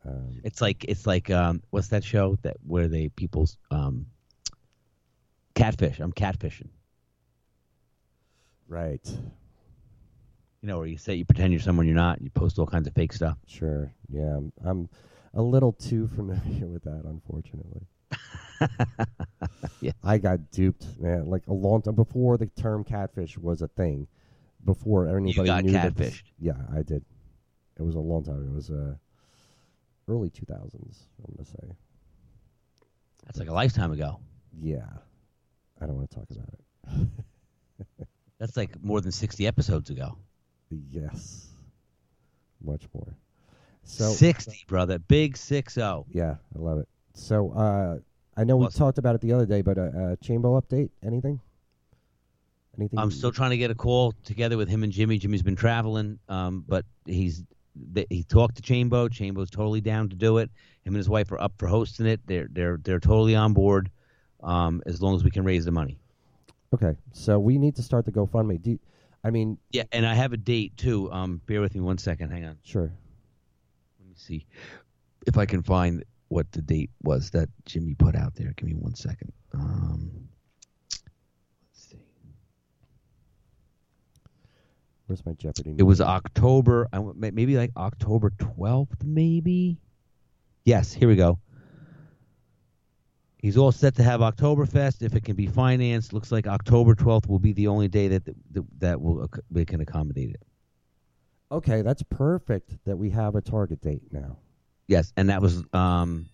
Um, It's like it's like um, what's that show that where they people um, catfish? I'm catfishing. right. You know, where you say you pretend you're someone you're not. You post all kinds of fake stuff. Sure. Yeah, I'm, I'm a little too familiar with that, unfortunately. Yeah. I got duped, man. Like a long time before the term catfish was a thing. Before anybody got knew that this- catfished. yeah, I did. It was a long time. It was uh, early 2000s. I'm gonna say. That's like a lifetime ago. Yeah, I don't want to talk about it. That's like more than 60 episodes ago. Yes, much more. So 60, brother. Big 6 0. yeah, I love it. So uh, I know we talked about it the other day, but uh, uh, Chambo update? Anything? Anything? I'm still trying to get a call together with him and Jimmy. Jimmy's been traveling, um, but he's he talked to Chambo. Chambo's totally down to do it. Him and his wife are up for hosting it. They're they're they're totally on board, um, as long as we can raise the money. Okay, so we need to start the GoFundMe. Do you, I mean, Yeah, and I have a date too. Um, bear with me one second. Hang on. sure. Let me see if I can find what the date was that Jimmy put out there. Give me one second. Um, let's see. Where's my Jeopardy? It was? October. I maybe like October twelfth, maybe. Yes, here we go. He's all set to have Oktoberfest if it can be financed. Looks like October twelfth will be the only day that that, that will we can accommodate it. Okay, that's perfect that we have a target date now. Yes, and that was um,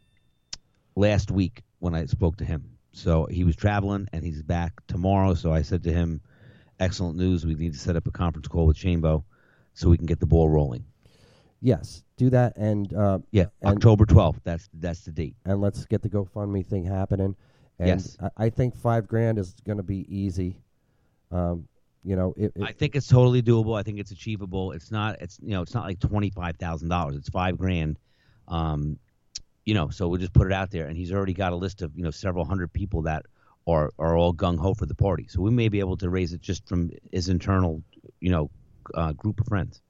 last week when I spoke to him. So he was traveling and he's back tomorrow. So I said to him, "Excellent news. We need to set up a conference call with Chambo so we can get the ball rolling." Yes, do that, and uh, Yeah, And- October twelfth. That's that's the date. and let's get the GoFundMe thing happening. And Yes. I, I think five grand is going to be easy. Um, you know, it, it, I think it's totally doable. I think it's achievable. It's not. It's you know. It's not like twenty five thousand dollars. It's five grand. Um, you know. So we'll just put it out there, and he's already got a list of you know several hundred people that are are all gung ho for the party. So we may be able to raise it just from his internal, you know, uh, group of friends.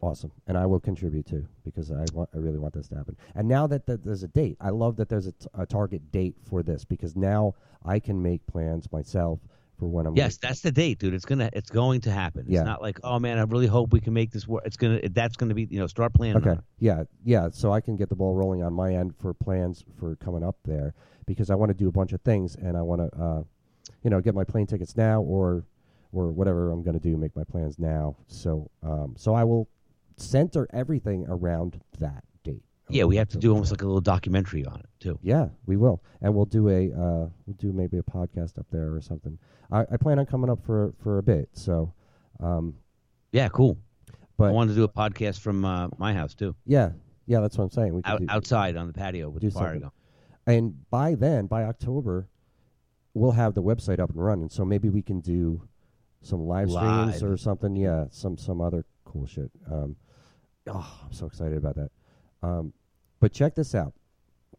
Awesome, and I will contribute too because I want, I really want this to happen. And now that, that there's a date, I love that there's a, t- a target date for this because now I can make plans myself for when I'm. Yes, that's the date, dude. It's gonna. It's going to happen. It's Yeah. not like, oh man, I really hope we can make this work. It's gonna. That's gonna be. You know, start planning. Okay. Yeah. Yeah. So I can get the ball rolling on my end for plans for coming up there because I want to do a bunch of things and I want to, uh, you know, get my plane tickets now or, or whatever I'm going to do, make my plans now. So, um, so I will center everything around that date. Yeah, we have to do almost like a little documentary on it too. Yeah, we will, and we'll do a uh, we'll do maybe a podcast up there or something. I, I plan on coming up for for a bit, so um, Yeah, cool. but I wanted to do a podcast from uh, my house too, yeah, yeah, that's what I'm saying. We could out, do, outside on the patio with do the fire something. going. and by then, by October, we'll have the website up and running. So maybe we can do some live streams or something. Yeah, some some other cool shit. Um, oh, I'm so excited about that. Um, but check this out,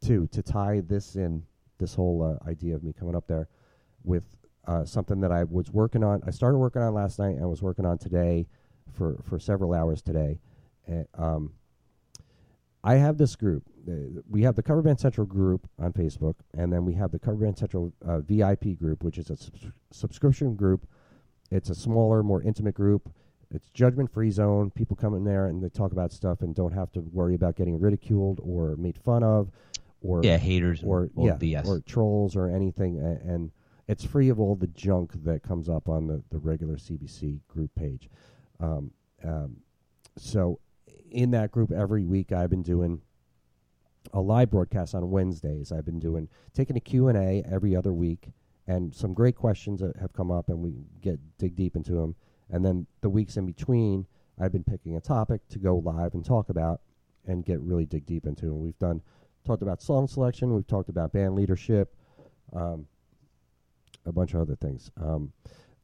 too, to tie this in, this whole uh, idea of me coming up there with uh, something that I was working on. I started working on last night and was working on today for, for several hours today. Um, I have this group. Uh, we have the Cover Band Central group on Facebook, and then we have the Cover Band Central uh, VIP group, which is a subs- subscription group. It's a smaller, more intimate group. It's judgment free zone. People come in there and they talk about stuff and don't have to worry about getting ridiculed or made fun of, or Yeah, haters and or yeah, BS. or trolls or anything. And, and it's free of all the junk that comes up on the, the regular CBC group page. Um, um, so in that group every week I've been doing a live broadcast on Wednesdays. I've been doing taking a Q&A every other week and some great questions that have come up and we get dig deep into them. And then the weeks in between, I've been picking a topic to go live and talk about and get really dig deep into. And we've done talked about song selection, we've talked about band leadership, um, a bunch of other things. Um,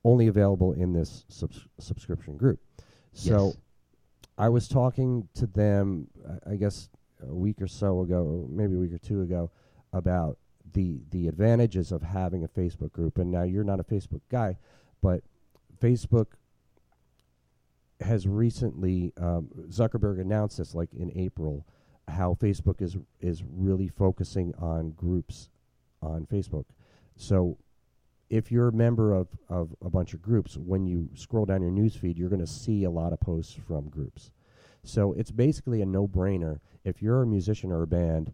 only available in this subs- subscription group. So Yes. I was talking to them, I- I guess a week or so ago, maybe a week or two ago, about the the advantages of having a Facebook group. And now you're not a Facebook guy, but Facebook has recently um, Zuckerberg announced this like in April how Facebook is is really focusing on groups on Facebook. So if you're a member of, of a bunch of groups, when you scroll down your news feed, you're going to see a lot of posts from groups. So it's basically a no-brainer. If you're a musician or a band,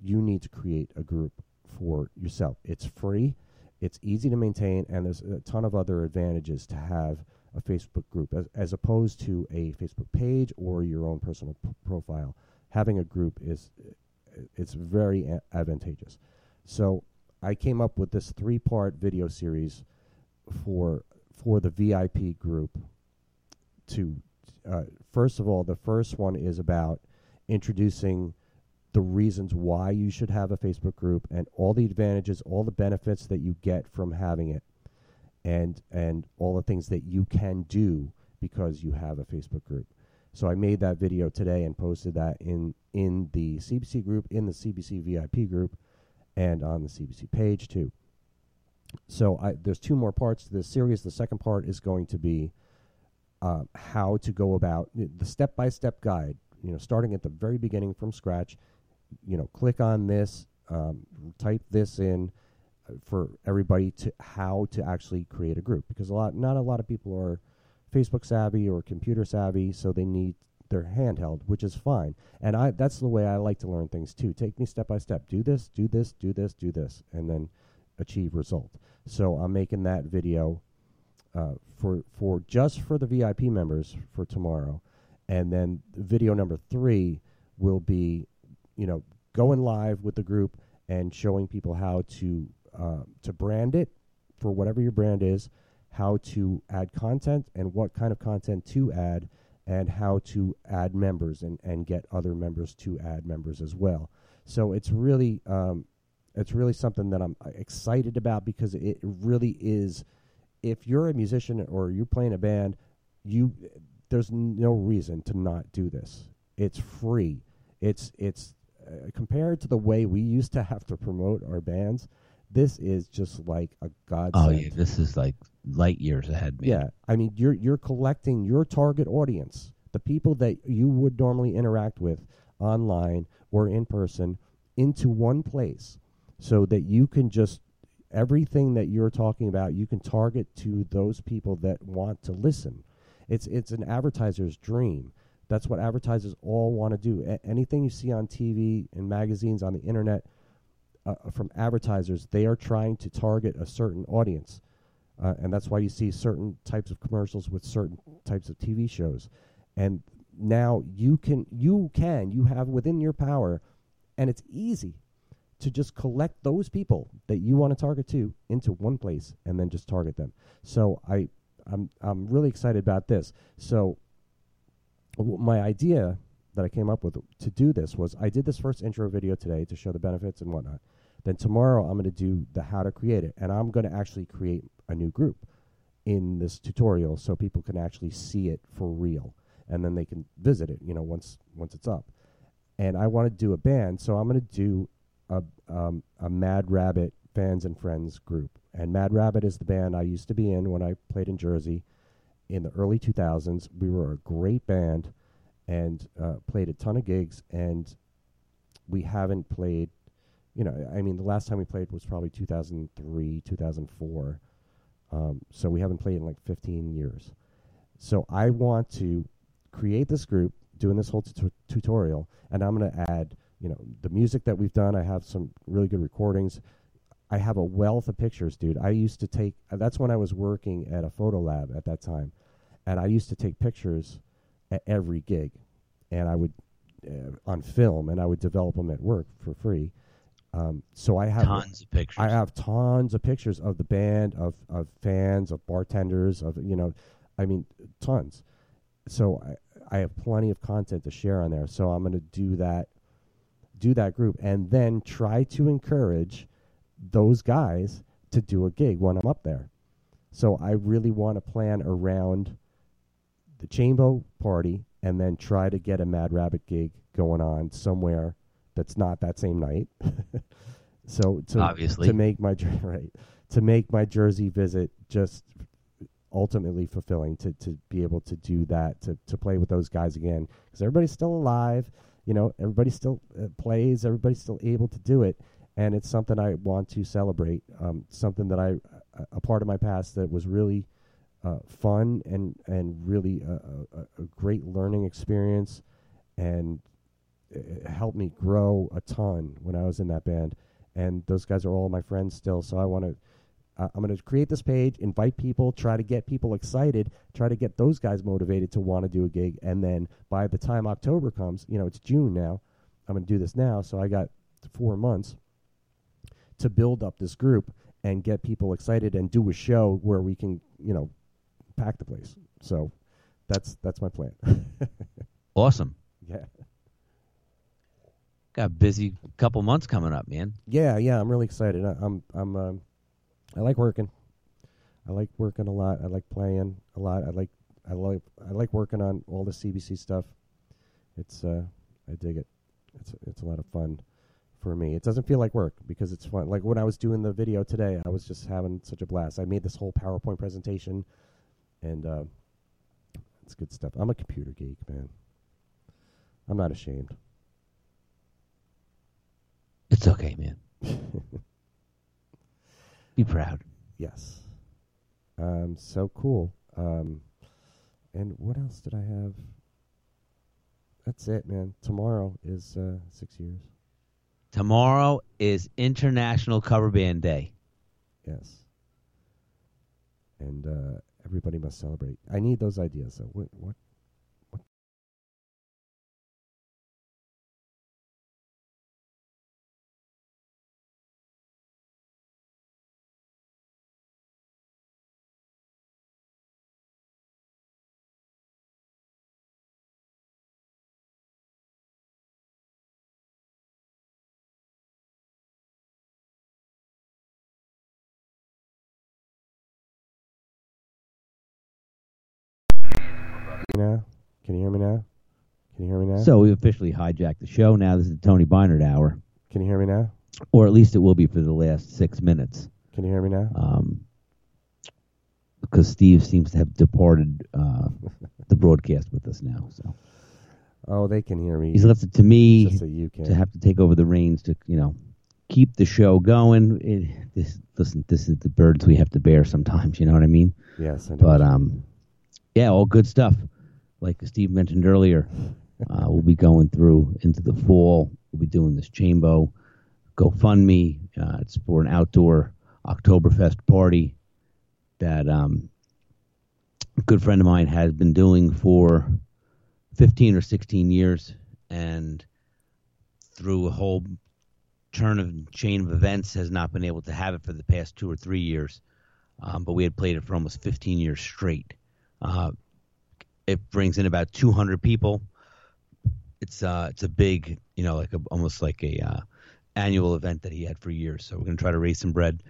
you need to create a group for yourself. It's free, it's easy to maintain, and there's a ton of other advantages to have a Facebook group as, as opposed to a Facebook page or your own personal p- profile. Having a group is it's very a- advantageous. So I came up with this three-part video series for for the VIP group. To uh, first of all, the first one is about introducing the reasons why you should have a Facebook group and all the advantages, all the benefits that you get from having it, and and all the things that you can do because you have a Facebook group. So I made that video today and posted that in in the CBC group, in the CBC VIP group, and on the CBC page too. So I, there's two more parts to this series. The second part is going to be uh, how to go about the step by step guide. You know, starting at the very beginning from scratch. You know, click on this, um, type this in for everybody to how to actually create a group because a lot, not a lot of people are Facebook savvy or computer savvy, so they need their handheld, which is fine. And I that's the way I like to learn things too. Take me step by step. Do this, do this, do this, do this, and then achieve result. So I'm making that video uh, for for just for the VIP members for tomorrow, and then video number three will be, you know, going live with the group and showing people how to uh, to brand it for whatever your brand is, how to add content and what kind of content to add, and how to add members and and get other members to add members as well. So it's really um, it's really something that I'm uh, excited about because it really is. If you're a musician or you're playing a band, you there's no reason to not do this. It's free. It's it's uh, compared to the way we used to have to promote our bands. This is just like a godsend. Oh yeah, this is like light years ahead, man. Yeah, I mean, you're you're collecting your target audience, the people that you would normally interact with online or in person, into one place, so that you can just everything that you're talking about, you can target to those people that want to listen. It's it's an advertiser's dream. That's what advertisers all want to do. A- anything you see on TV and magazines on the internet uh, from advertisers, they are trying to target a certain audience. Uh, and that's why you see certain types of commercials with certain types of TV shows. And now you can, you can, you have within your power, and it's easy to just collect those people that you want to target to into one place and then just target them. So I, I'm, I'm really excited about this. So w- my idea that I came up with to do this was I did this first intro video today to show the benefits and whatnot. Then tomorrow I'm going to do the how to create it, and I'm going to actually create a new group in this tutorial so people can actually see it for real, and then they can visit it. You know, once once it's up. And I want to do a band, so I'm going to do a um, a Mad Rabbit fans and friends group. And Mad Rabbit is the band I used to be in when I played in Jersey in the early 2000s. We were a great band and uh, played a ton of gigs. And we haven't played, you know, I mean, the last time we played was probably 2003, 2004. Um, so we haven't played in like 15 years. So I want to create this group, doing this whole tu- tutorial, and I'm going to add, you know, the music that we've done. I have some really good recordings. I have a wealth of pictures, dude. I used to take. Uh, that's when I was working at a photo lab at that time, and I used to take pictures at every gig, and I would uh, on film, and I would develop them at work for free. Um, so I have tons of pictures. I have tons of pictures of the band, of of fans, of bartenders, of you know, I mean, tons. So I I have plenty of content to share on there. So I'm going to do that, do that group, and then try to encourage those guys to do a gig when I'm up there. So I really want to plan around the Chambo party and then try to get a Mad Rabbit gig going on somewhere that's not that same night. so to Obviously. to make my right to make my Jersey visit just ultimately fulfilling to to be able to do that to to play with those guys again because everybody's still alive. You know, everybody still uh, plays. Everybody's still able to do it, and it's something I want to celebrate. Um, something that I a part of my past that was really uh, fun and and really a, a, a great learning experience, and helped me grow a ton when I was in that band. And those guys are all my friends still. So I want to. Uh, I'm going to create this page, invite people, try to get people excited, try to get those guys motivated to want to do a gig, and then by the time October comes, you know, it's June now. I'm going to do this now, so I got four months to build up this group and get people excited and do a show where we can, you know, pack the place. So that's that's my plan. awesome. yeah. Got a busy couple months coming up, man. Yeah, yeah, I'm really excited. I, I'm I'm um, I like working. I like working a lot. I like playing a lot. I like I like I like working on all the CBC stuff. It's uh I dig it. It's it's a lot of fun for me. It doesn't feel like work because it's fun. Like when I was doing the video today, I was just having such a blast. I made this whole PowerPoint presentation and uh it's good stuff. I'm a computer geek, man. I'm not ashamed. It's okay, man. Be proud. Yes. Um, so cool. Um, and what else did I have? That's it, man. Tomorrow is uh, six years. Tomorrow is International Cover Band Day. Yes. And uh, everybody must celebrate. I need those ideas. So what? What? What? You know? Can you hear me now? Can you hear me now? So we've officially hijacked the show. Now this is the Tony Beinert Hour, Can you hear me now? or at least it will be for the last six minutes. Can you hear me now? Um, because Steve seems to have departed uh, the broadcast with us now. So Oh, they can hear me. he's left it to me so you can. to have to take over the reins to you know keep the show going. It, this listen, this is the birds we have to bear sometimes. You know what I mean? yes, I know. But um, yeah, all good stuff. Like Steve mentioned earlier, uh, we'll be going through into the fall. We'll be doing this Chambo GoFundMe. Uh, it's for an outdoor Oktoberfest party that um, a good friend of mine has been doing for 15 or 16 years, and through a whole turn of chain of events, has not been able to have it for the past two or three years. Um, but we had played it for almost 15 years straight. Uh, it brings in about 200 people. It's uh, it's a big, you know, like a, almost like a uh, annual event that he had for years. So we're going to try to raise some bread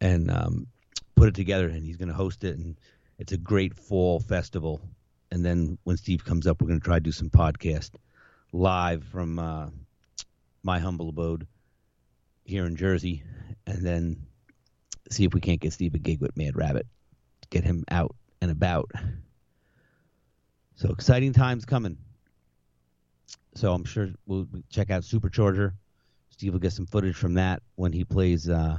and um, put it together, and he's going to host it. And it's a great fall festival. And then when Steve comes up, we're going to try to do some podcast live from uh, my humble abode here in Jersey, and then see if we can't get Steve a gig with Mad Rabbit, get him out and about. So exciting times coming. So I'm sure we'll check out Supercharger. Steve will get some footage from that when he plays uh,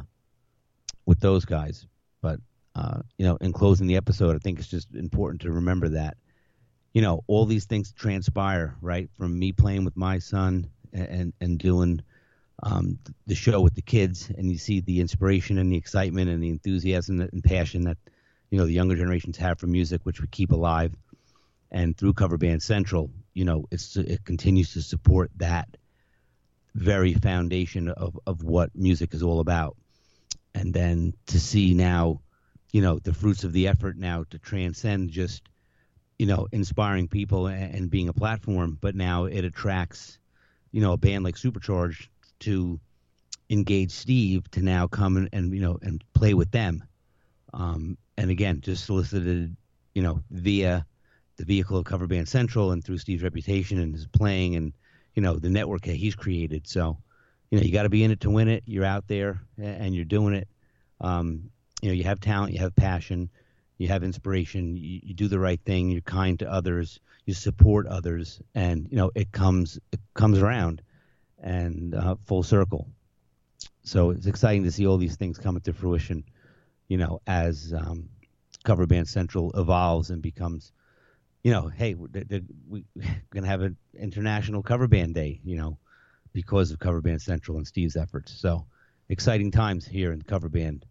with those guys. But uh, you know, in closing the episode, I think it's just important to remember that you know all these things transpire right from me playing with my son and and doing um, the show with the kids, and you see the inspiration and the excitement and the enthusiasm and passion that you know the younger generations have for music, which we keep alive. And through Cover Band Central, you know, it's it continues to support that very foundation of of what music is all about. And then to see now, you know, the fruits of the effort now to transcend just you know inspiring people and, and being a platform, but now it attracts you know a band like Supercharged to engage Steve to now come and, and you know and play with them. Um, and again, just solicited, you know, via the vehicle of Cover Band Central and through Steve's reputation and his playing and you know the network that he's created. So, you know, you got to be in it to win it. You're out there and you're doing it. Um, you know, you have talent, you have passion, you have inspiration. You, you do the right thing. You're kind to others. You support others, and you know it comes it comes around and uh, full circle. So it's exciting to see all these things come into fruition, you know, as um, Cover Band Central evolves and becomes, you know, hey, we're going to have an international cover band day, you know, because of Cover Band Central and Steve's efforts. So exciting times here in the cover band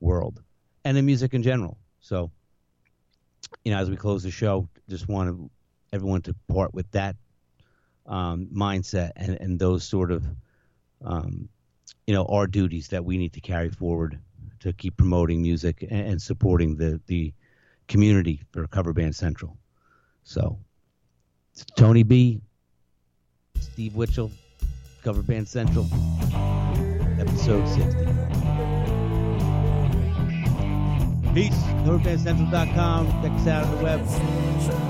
world and in music in general. So, you know, as we close the show, just want everyone to part with that um, mindset and, and those sort of um, you know our duties that we need to carry forward to keep promoting music and, and supporting the the community for Cover Band Central. So Tony B, Steve Witchell, Cover Band Central, episode 60. Peace. CoverBandCentral.com. Check us out on the web.